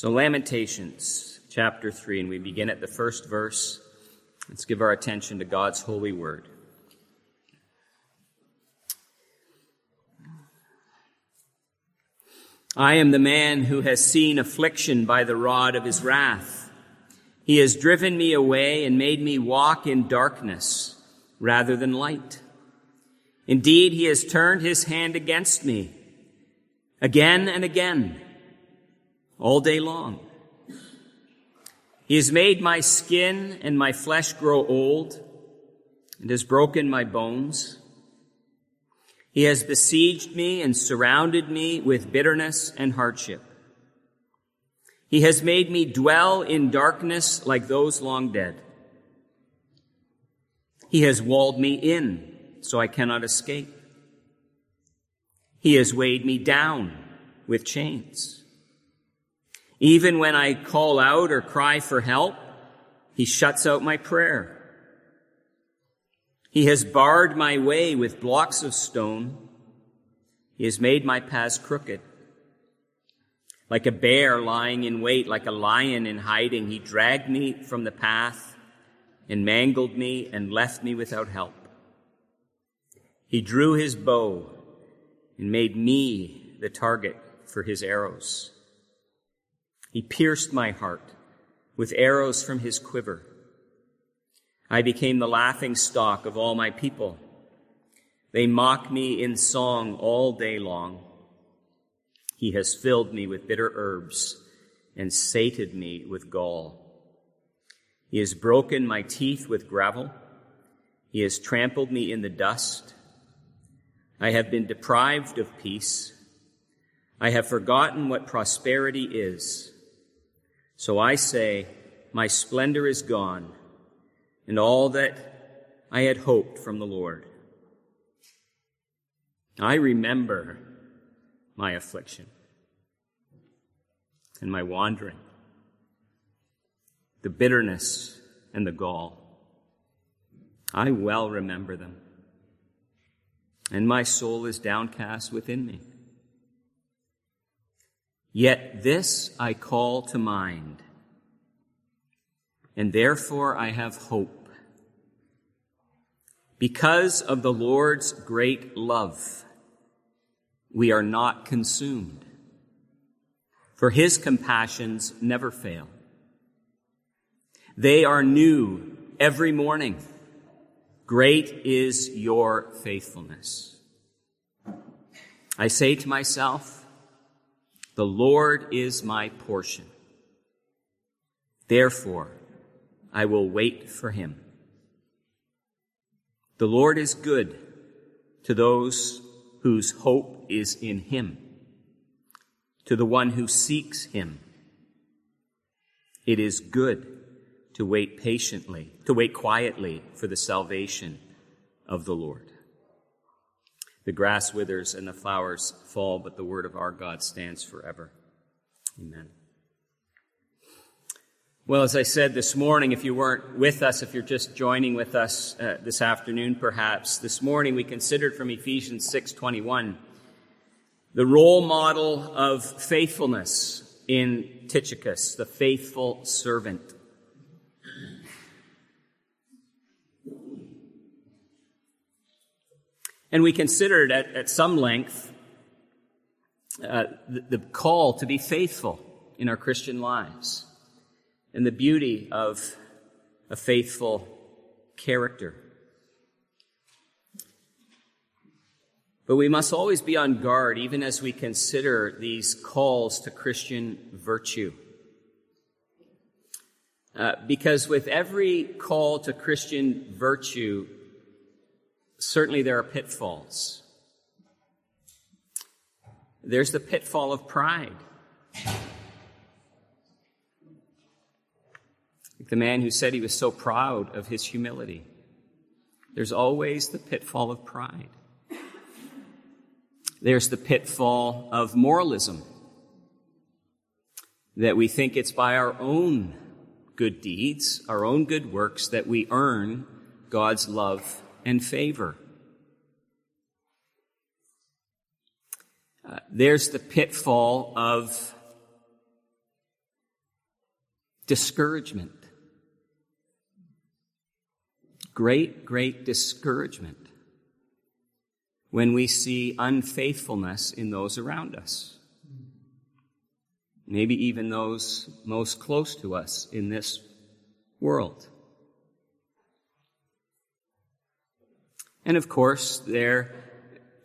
So, Lamentations chapter 3, and we begin at the first verse. Let's give our attention to God's holy word. I am the man who has seen affliction by the rod of his wrath. He has driven me away and made me walk in darkness rather than light. Indeed, he has turned his hand against me again and again, all day long. He has made my skin and my flesh grow old and has broken my bones. He has besieged me and surrounded me with bitterness and hardship. He has made me dwell in darkness like those long dead. He has walled me in so I cannot escape. He has weighed me down with chains. Even when I call out or cry for help, he shuts out my prayer. He has barred my way with blocks of stone. He has made my paths crooked. Like a bear lying in wait, like a lion in hiding, he dragged me from the path and mangled me and left me without help. He drew his bow and made me the target for his arrows. He pierced my heart with arrows from his quiver. I became the laughing stock of all my people. They mock me in song all day long. He has filled me with bitter herbs and sated me with gall. He has broken my teeth with gravel. He has trampled me in the dust. I have been deprived of peace. I have forgotten what prosperity is. So I say, my splendor is gone and all that I had hoped from the Lord. I remember my affliction and my wandering, the bitterness and the gall. I well remember them, and my soul is downcast within me. Yet this I call to mind, and therefore I have hope. Because of the Lord's great love, we are not consumed, for his compassions never fail. They are new every morning. Great is your faithfulness. I say to myself, the Lord is my portion. Therefore, I will wait for him. The Lord is good to those whose hope is in him, to the one who seeks him. It is good to wait patiently, to wait quietly for the salvation of the Lord. The grass withers and the flowers fall, but the word of our God stands forever. Amen. Well, as I said this morning, if you weren't with us, if you're just joining with us uh, this afternoon, perhaps this morning we considered from Ephesians 6:21 the role model of faithfulness in Tychicus, the faithful servant. And we considered at, at some length uh, the, the call to be faithful in our Christian lives and the beauty of a faithful character. But we must always be on guard, even as we consider these calls to Christian virtue. Uh, because with every call to Christian virtue, certainly there are pitfalls. There's the pitfall of pride. Like the man who said he was so proud of his humility. There's always the pitfall of pride. There's the pitfall of moralism, that we think it's by our own good deeds, our own good works, that we earn God's love and favor. Uh, there's the pitfall of discouragement. Great, great discouragement when we see unfaithfulness in those around us. Maybe even those most close to us in this world. And of course, there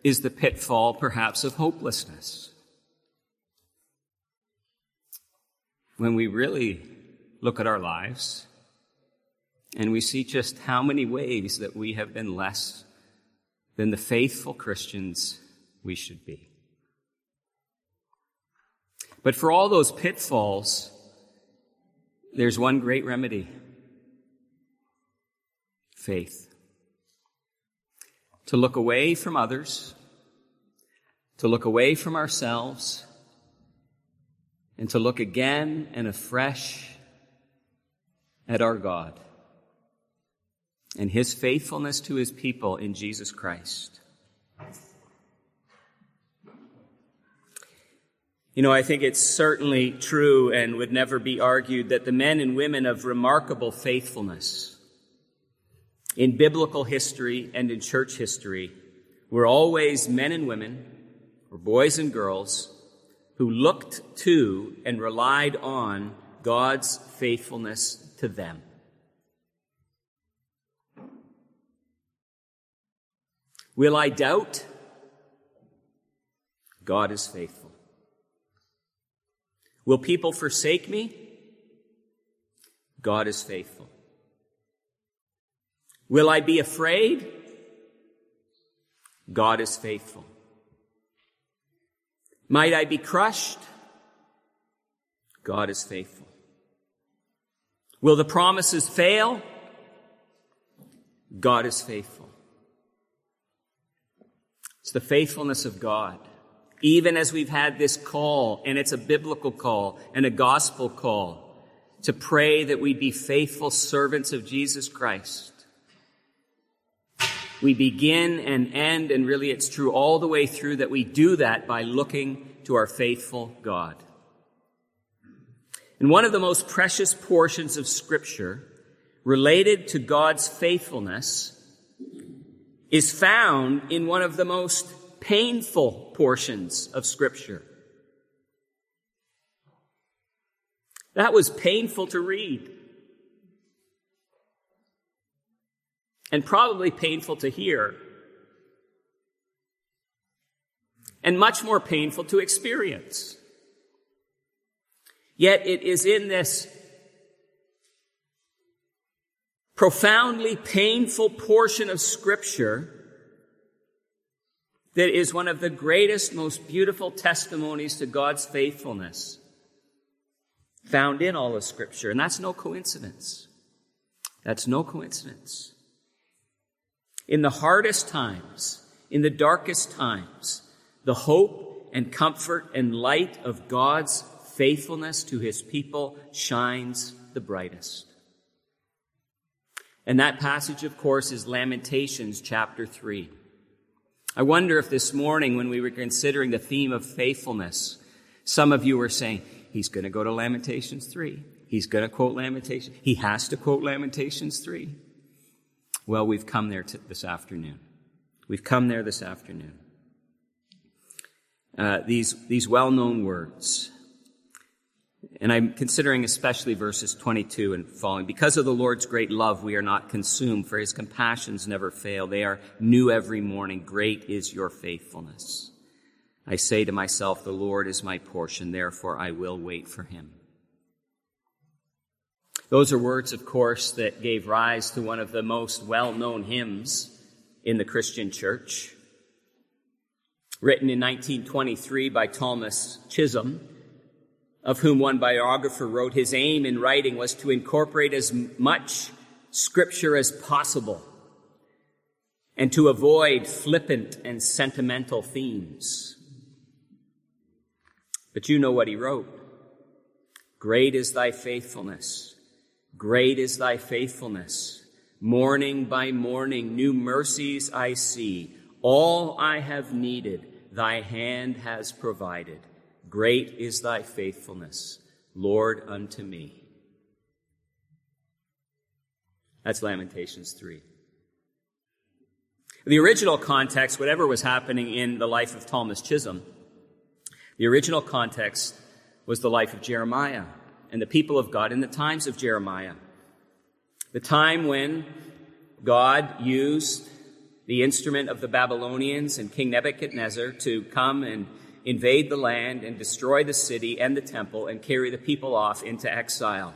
is the pitfall, perhaps, of hopelessness. When we really look at our lives and we see just how many ways that we have been less than the faithful Christians we should be. But for all those pitfalls, there's one great remedy faith. To look away from others, to look away from ourselves, and to look again and afresh at our God and his faithfulness to his people in Jesus Christ. You know, I think it's certainly true and would never be argued that the men and women of remarkable faithfulness in biblical history and in church history were always men and women, or boys and girls, who looked to and relied on God's faithfulness to them. Will I doubt? God is faithful. Will people forsake me? God is faithful. Will I be afraid? God is faithful. Might I be crushed? God is faithful. Will the promises fail? God is faithful. It's the faithfulness of God. Even as we've had this call, and it's a biblical call and a gospel call, to pray that we be faithful servants of Jesus Christ. We begin and end, and really it's true all the way through that we do that by looking to our faithful God. And one of the most precious portions of Scripture related to God's faithfulness is found in one of the most painful portions of Scripture. That was painful to read. And probably painful to hear. And much more painful to experience. Yet it is in this profoundly painful portion of Scripture that is one of the greatest, most beautiful testimonies to God's faithfulness found in all of Scripture. And that's no coincidence. That's no coincidence. In the hardest times, in the darkest times, the hope and comfort and light of God's faithfulness to his people shines the brightest. And that passage, of course, is Lamentations chapter 3. I wonder if this morning, when we were considering the theme of faithfulness, some of you were saying, he's going to go to Lamentations 3. He's going to quote Lamentations. He has to quote Lamentations 3. Well, we've come there t- this afternoon. We've come there this afternoon. Uh, these, these well-known words. And I'm considering especially verses 22 and following. Because of the Lord's great love, we are not consumed, for his compassions never fail. They are new every morning. Great is your faithfulness. I say to myself, the Lord is my portion, therefore I will wait for him. Those are words, of course, that gave rise to one of the most well-known hymns in the Christian church. Written in 1923 by Thomas Chisholm, of whom one biographer wrote, his aim in writing was to incorporate as much scripture as possible and to avoid flippant and sentimental themes. But you know what he wrote. Great is thy faithfulness. Great is thy faithfulness. Morning by morning, new mercies I see. All I have needed, thy hand has provided. Great is thy faithfulness, Lord, unto me. That's Lamentations 3. The original context, whatever was happening in the life of Thomas Chisholm, the original context was the life of Jeremiah and the people of God in the times of Jeremiah. The time when God used the instrument of the Babylonians and King Nebuchadnezzar to come and invade the land and destroy the city and the temple and carry the people off into exile.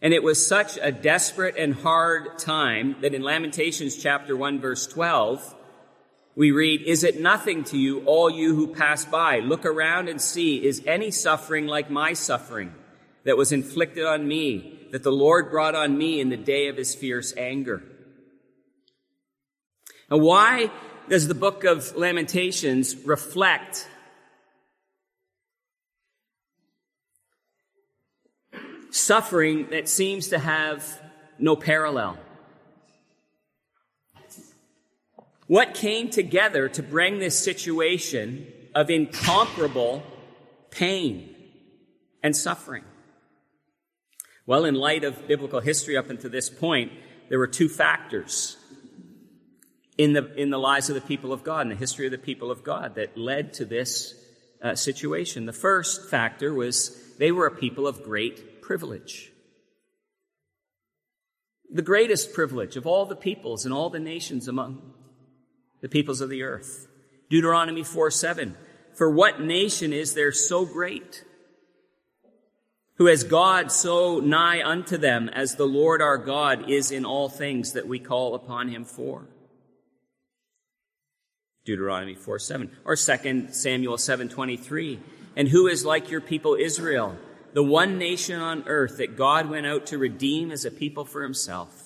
And it was such a desperate and hard time that in Lamentations chapter 1 verse 12, we read, Is it nothing to you, all you who pass by? Look around and see, is any suffering like my suffering that was inflicted on me, that the Lord brought on me in the day of his fierce anger? Now, why does the book of Lamentations reflect suffering that seems to have no parallel. What came together to bring this situation of incomparable pain and suffering? Well, in light of biblical history up until this point, there were two factors in the, in the lives of the people of God, in the history of the people of God, that led to this uh, situation. The first factor was they were a people of great privilege. The greatest privilege of all the peoples and all the nations among the peoples of the earth. Deuteronomy 4 7. For what nation is there so great? Who has God so nigh unto them as the Lord our God is in all things that we call upon him for? Deuteronomy 4 7. Or 2 Samuel 7 23. And who is like your people Israel? the one nation on earth that God went out to redeem as a people for himself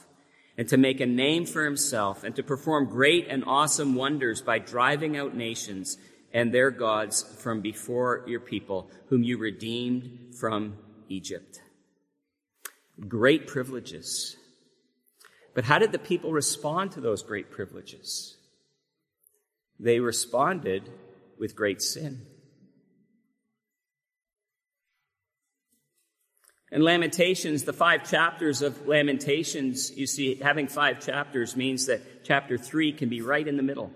and to make a name for himself and to perform great and awesome wonders by driving out nations and their gods from before your people, whom you redeemed from Egypt. Great privileges. But how did the people respond to those great privileges? They responded with great sin. In Lamentations, the five chapters of Lamentations, you see, having five chapters means that chapter three can be right in the middle.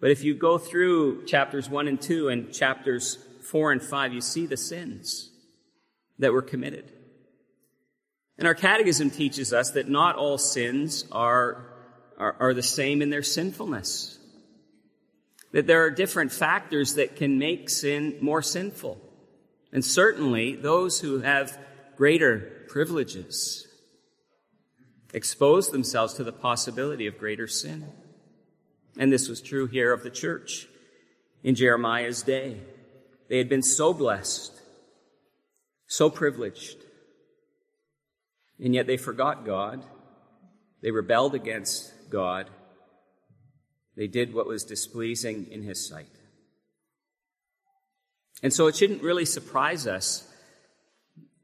But if you go through chapters one and two and chapters four and five, you see the sins that were committed. And our catechism teaches us that not all sins are, are, are the same in their sinfulness. That there are different factors that can make sin more sinful. And certainly those who have greater privileges expose themselves to the possibility of greater sin. And this was true here of the church in Jeremiah's day. They had been so blessed, so privileged, and yet they forgot God. They rebelled against God. They did what was displeasing in his sight. And so it shouldn't really surprise us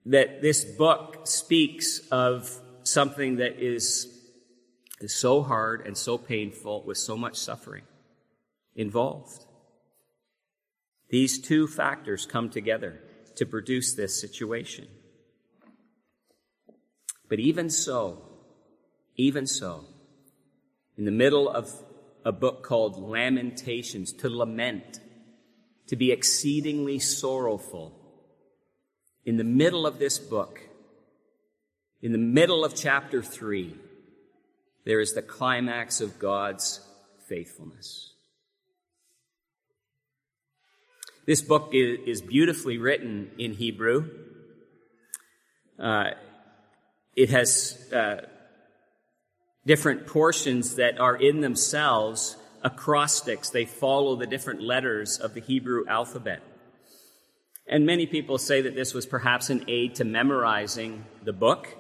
that this book speaks of something that is, is so hard and so painful with so much suffering involved. These two factors come together to produce this situation. But even so, even so, in the middle of a book called Lamentations, to lament, to be exceedingly sorrowful. In the middle of this book, in the middle of chapter 3, there is the climax of God's faithfulness. This book is beautifully written in Hebrew. Uh, it has uh, different portions that are in themselves acrostics. They follow the different letters of the Hebrew alphabet. And many people say that this was perhaps an aid to memorizing the book.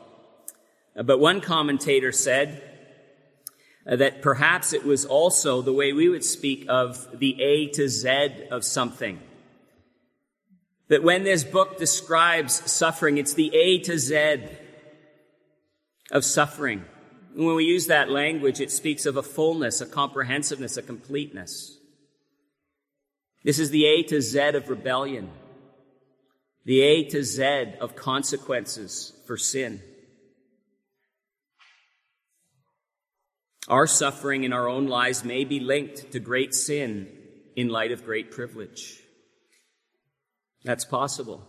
But one commentator said that perhaps it was also the way we would speak of the A to Z of something. That when this book describes suffering, it's the A to Z of suffering. When we use that language, it speaks of a fullness, a comprehensiveness, a completeness. This is the A to Z of rebellion, the A to Z of consequences for sin. Our suffering in our own lives may be linked to great sin in light of great privilege. That's possible.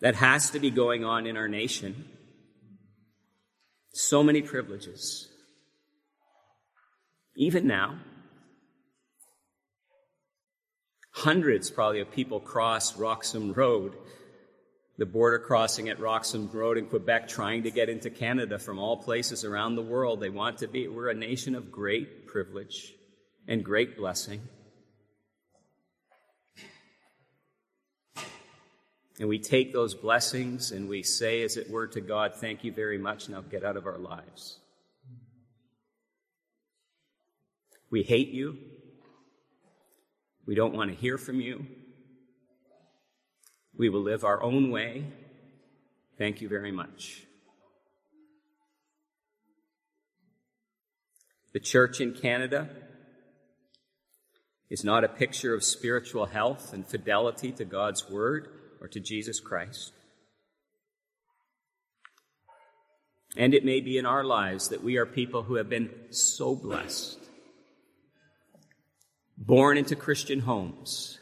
That has to be going on in our nation. So many privileges. Even now, hundreds probably of people cross Roxham Road, the border crossing at Roxham Road in Quebec, trying to get into Canada from all places around the world. They want to be. We're a nation of great privilege and great blessing. And we take those blessings and we say, as it were, to God, Thank you very much. Now get out of our lives. We hate you. We don't want to hear from you. We will live our own way. Thank you very much. The church in Canada is not a picture of spiritual health and fidelity to God's word or to Jesus Christ. And it may be in our lives that we are people who have been so blessed, born into Christian homes,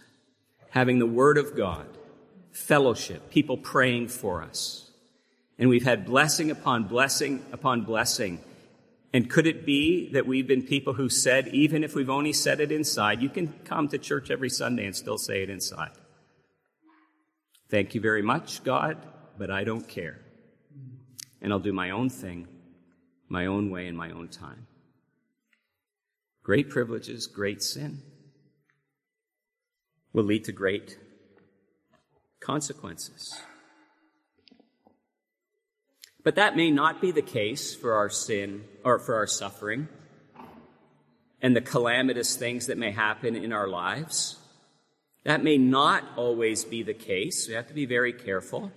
having the Word of God, fellowship, people praying for us. And we've had blessing upon blessing upon blessing. And could it be that we've been people who said, even if we've only said it inside, you can come to church every Sunday and still say it inside? Thank you very much, God, but I don't care. And I'll do my own thing, my own way, in my own time. Great privileges, great sin will lead to great consequences. But that may not be the case for our sin or for our suffering and the calamitous things that may happen in our lives. That may not always be the case. We have to be very careful.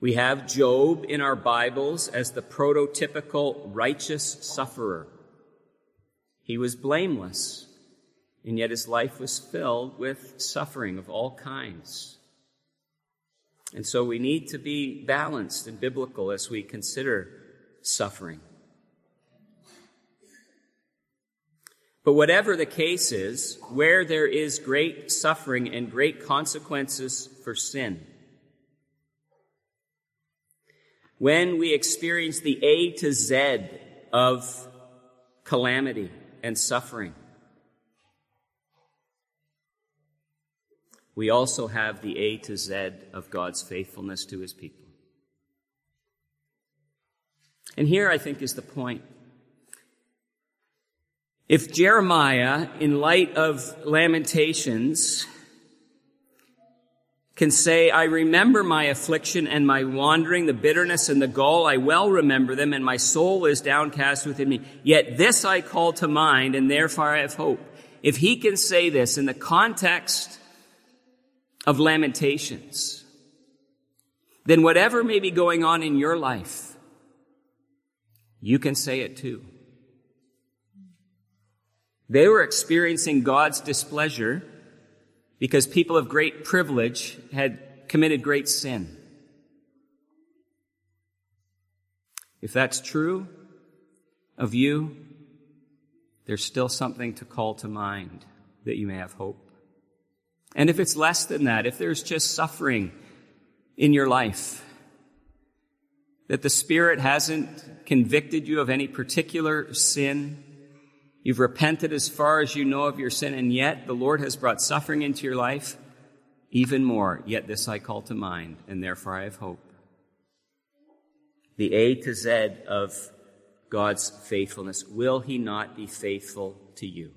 We have Job in our Bibles as the prototypical righteous sufferer. He was blameless, and yet his life was filled with suffering of all kinds. And so we need to be balanced and biblical as we consider suffering. But whatever the case is, where there is great suffering and great consequences for sin, when we experience the A to Z of calamity and suffering, we also have the A to Z of God's faithfulness to his people. And here I think is the point. If Jeremiah, in light of Lamentations, can say, I remember my affliction and my wandering, the bitterness and the gall, I well remember them, and my soul is downcast within me. Yet this I call to mind, and therefore I have hope. If he can say this in the context of Lamentations, then whatever may be going on in your life, you can say it too. They were experiencing God's displeasure because people of great privilege had committed great sin. If that's true of you, there's still something to call to mind that you may have hope. And if it's less than that, if there's just suffering in your life, that the Spirit hasn't convicted you of any particular sin, You've repented as far as you know of your sin, and yet the Lord has brought suffering into your life even more. Yet this I call to mind, and therefore I have hope. The A to Z of God's faithfulness. Will he not be faithful to you?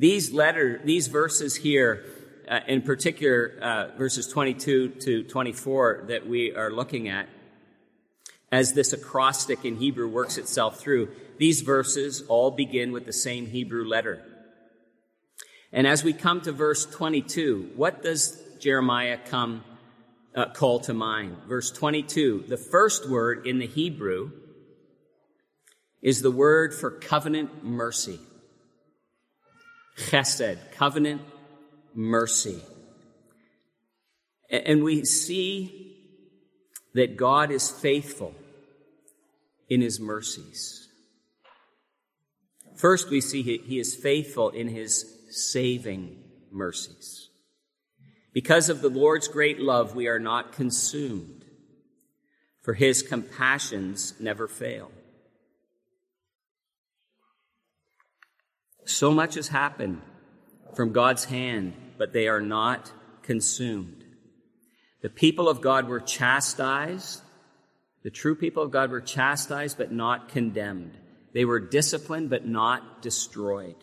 These letter, these verses here, uh, in particular, uh, verses 22 to 24 that we are looking at, as this acrostic in Hebrew works itself through, these verses all begin with the same Hebrew letter. And as we come to verse 22, what does Jeremiah come uh, call to mind? Verse 22, the first word in the Hebrew is the word for covenant mercy. Chesed, covenant mercy. And we see that God is faithful in his mercies. First, we see he, is faithful in his saving mercies. Because of the Lord's great love, we are not consumed, for his compassions never fail. So much has happened from God's hand, but they are not consumed. The people of God were chastised. The true people of God were chastised, but not condemned. They were disciplined, but not destroyed.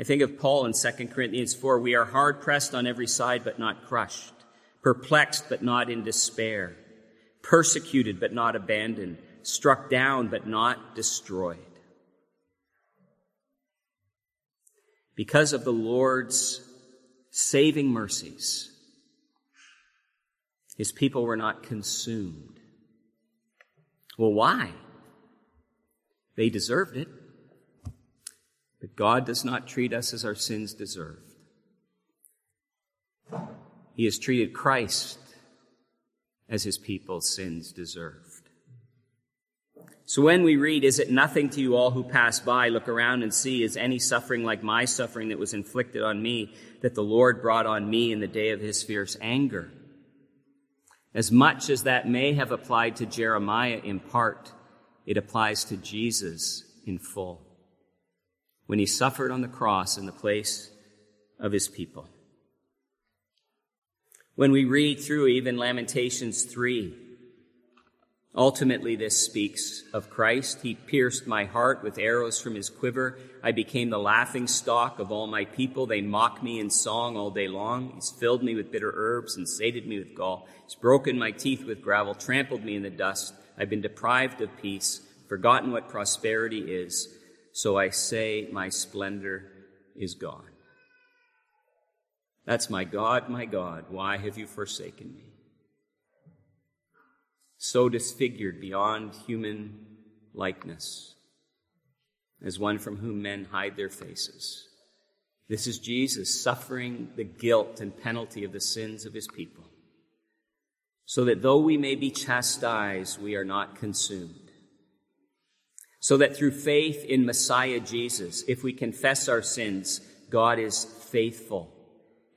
I think of Paul in 2 Corinthians 4. We are hard pressed on every side, but not crushed. Perplexed, but not in despair. Persecuted, but not abandoned. Struck down, but not destroyed. Because of the Lord's saving mercies, his people were not consumed. Well, why? They deserved it. But God does not treat us as our sins deserved. He has treated Christ as his people's sins deserved. So when we read, Is it nothing to you all who pass by? Look around and see, is any suffering like my suffering that was inflicted on me, that the Lord brought on me in the day of his fierce anger? As much as that may have applied to Jeremiah in part, it applies to Jesus in full when he suffered on the cross in the place of his people. When we read through even Lamentations 3, ultimately this speaks of Christ. He pierced my heart with arrows from his quiver. I became the laughing stock of all my people. They mock me in song all day long. He's filled me with bitter herbs and sated me with gall. He's broken my teeth with gravel, trampled me in the dust. I've been deprived of peace, forgotten what prosperity is. So I say, My splendor is gone. That's my God, my God, why have you forsaken me? So disfigured beyond human likeness, as one from whom men hide their faces. This is Jesus suffering the guilt and penalty of the sins of his people, so that though we may be chastised, we are not consumed so that through faith in Messiah Jesus, if we confess our sins, God is faithful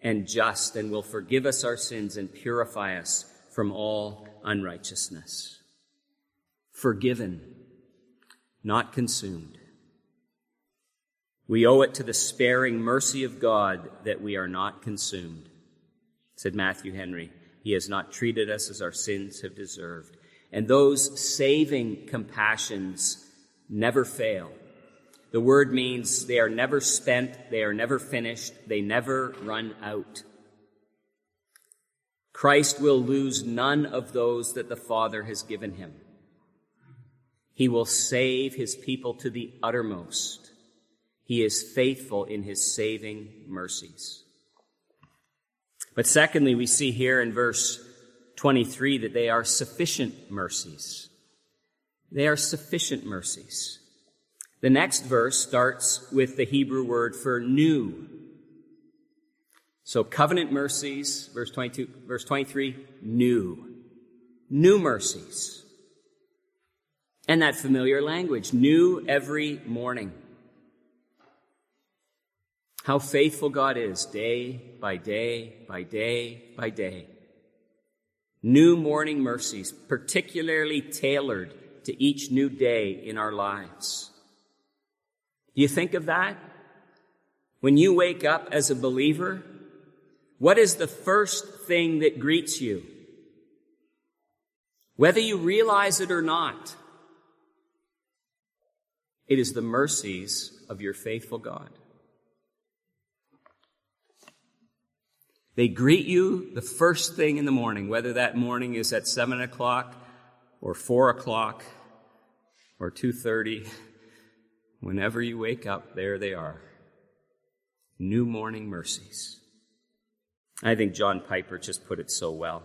and just and will forgive us our sins and purify us from all unrighteousness. Forgiven, not consumed. We owe it to the sparing mercy of God that we are not consumed, said Matthew Henry. He has not treated us as our sins have deserved. And those saving compassions never fail. The word means they are never spent, they are never finished, they never run out. Christ will lose none of those that the Father has given him. He will save his people to the uttermost. He is faithful in his saving mercies. But secondly, we see here in verse 23 that they are sufficient mercies. They are sufficient mercies. The next verse starts with the Hebrew word for new. So covenant mercies, verse 22, verse 23, new. New mercies. And that familiar language, new every morning. How faithful God is day by day by day by day. New morning mercies, particularly tailored to each new day in our lives. Do you think of that? When you wake up as a believer, what is the first thing that greets you? Whether you realize it or not, it is the mercies of your faithful God. They greet you the first thing in the morning, whether that morning is at seven o'clock or four o'clock or 2.30 whenever you wake up there they are new morning mercies i think john piper just put it so well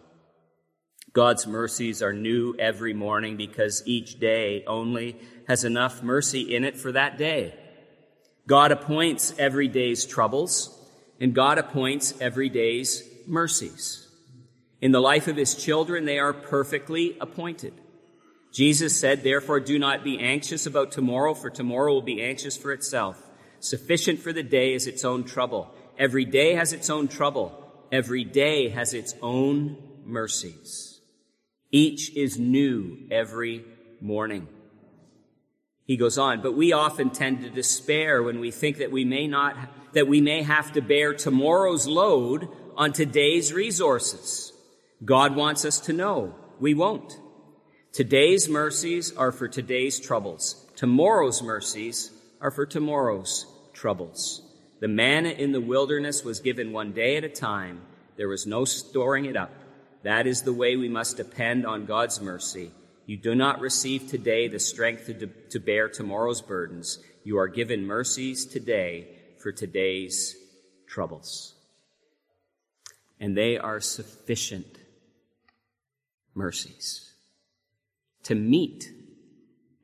god's mercies are new every morning because each day only has enough mercy in it for that day god appoints every day's troubles and god appoints every day's mercies in the life of his children they are perfectly appointed Jesus said, therefore do not be anxious about tomorrow, for tomorrow will be anxious for itself. Sufficient for the day is its own trouble. Every day has its own trouble. Every day has its own mercies. Each is new every morning. He goes on, but we often tend to despair when we think that we may not, that we may have to bear tomorrow's load on today's resources. God wants us to know we won't. Today's mercies are for today's troubles. Tomorrow's mercies are for tomorrow's troubles. The manna in the wilderness was given one day at a time. There was no storing it up. That is the way we must depend on God's mercy. You do not receive today the strength to, to bear tomorrow's burdens. You are given mercies today for today's troubles. And they are sufficient mercies to meet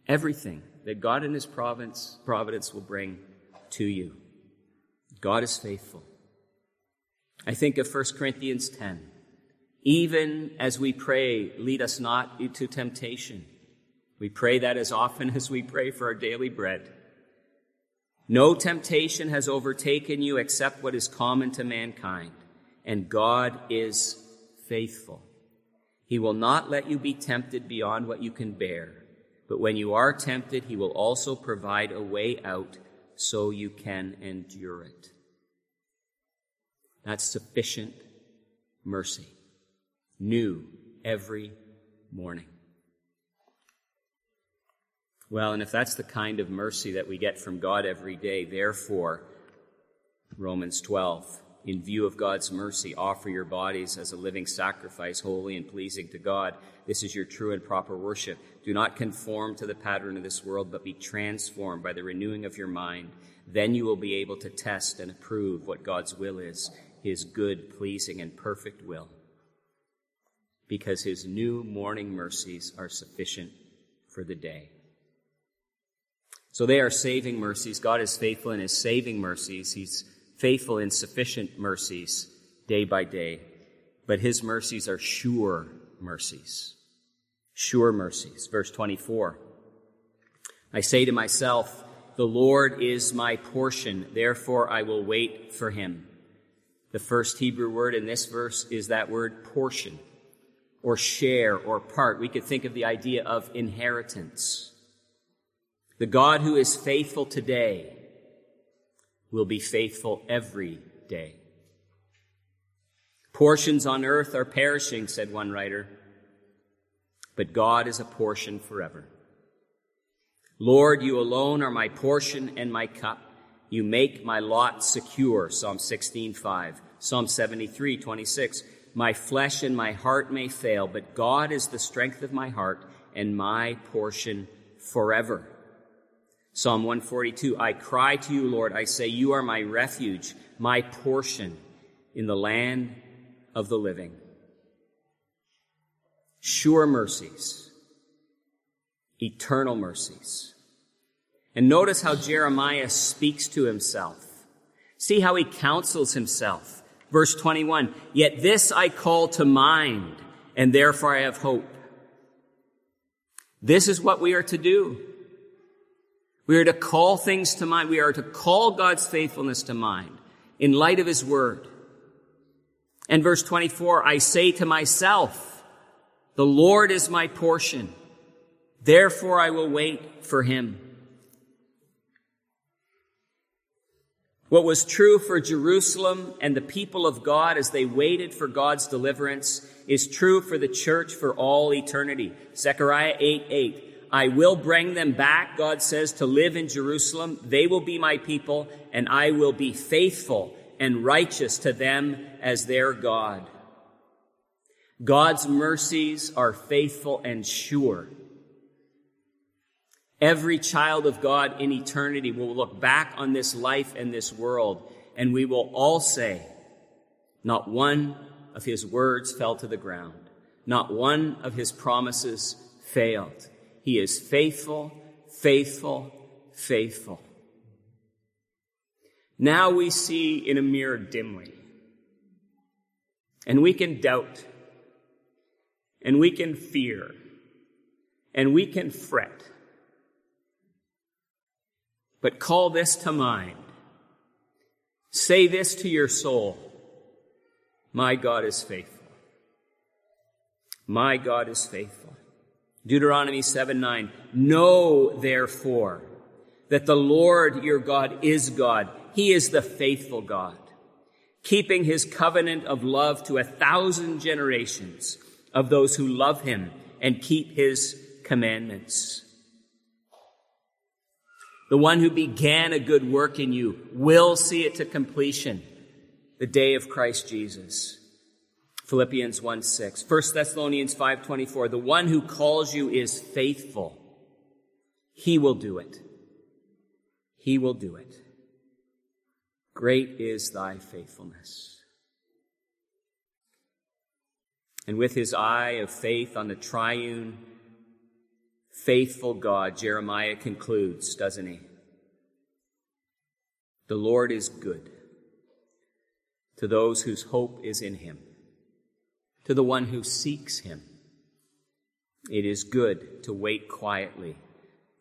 everything that God in His providence, providence will bring to you. God is faithful. I think of 1 Corinthians 10. Even as we pray, lead us not into temptation. We pray that as often as we pray for our daily bread. No temptation has overtaken you except what is common to mankind, and God is faithful. He will not let you be tempted beyond what you can bear, but when you are tempted, He will also provide a way out so you can endure it. That's sufficient mercy, new every morning. Well, and if that's the kind of mercy that we get from God every day, therefore, Romans 12, in view of God's mercy, offer your bodies as a living sacrifice, holy and pleasing to God. This is your true and proper worship. Do not conform to the pattern of this world, but be transformed by the renewing of your mind. Then you will be able to test and approve what God's will is, his good, pleasing, and perfect will, because his new morning mercies are sufficient for the day. So they are saving mercies. God is faithful in his saving mercies. He's faithful in sufficient mercies day by day. But his mercies are sure mercies. Sure mercies. Verse 24. I say to myself, the Lord is my portion, therefore I will wait for him. The first Hebrew word in this verse is that word portion, or share, or part. We could think of the idea of inheritance. The God who is faithful today will be faithful every day. Portions on earth are perishing, said one writer, but God is a portion forever. Lord, you alone are my portion and my cup. You make my lot secure. Psalm 16:5. Psalm 73:26. My flesh and my heart may fail, but God is the strength of my heart and my portion forever. Psalm 142. I cry to you, Lord. I say, you are my refuge, my portion in the land of the living. Sure mercies, eternal mercies and notice how Jeremiah speaks to himself. See how he counsels himself. Verse 21, Yet this I call to mind, and therefore I have hope. This is what we are to do. We are to call things to mind. We are to call God's faithfulness to mind in light of his word. And verse 24, I say to myself, the Lord is my portion. Therefore I will wait for him. What was true for Jerusalem and the people of God as they waited for God's deliverance is true for the church for all eternity. Zechariah 8 8. I will bring them back, God says, to live in Jerusalem. They will be my people, and I will be faithful and righteous to them as their God. God's mercies are faithful and sure. Every child of God in eternity will look back on this life and this world, and we will all say, not one of his words fell to the ground. Not one of his promises failed. He is faithful, faithful, faithful. Now we see in a mirror dimly. And we can doubt. And we can fear and we can fret. But call this to mind. Say this to your soul. My God is faithful. My God is faithful. Deuteronomy 7 9. Know therefore that the Lord your God is God. He is the faithful God, keeping his covenant of love to a thousand generations of those who love him and keep his commandments. The one who began a good work in you will see it to completion the day of Christ Jesus. Philippians 1 6. 1 Thessalonians 5 24. The one who calls you is faithful. He will do it. He will do it. Great is thy faithfulness. And with his eye of faith on the triune, faithful God, Jeremiah concludes, doesn't he? The Lord is good to those whose hope is in him, to the one who seeks him. It is good to wait quietly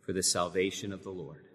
for the salvation of the Lord.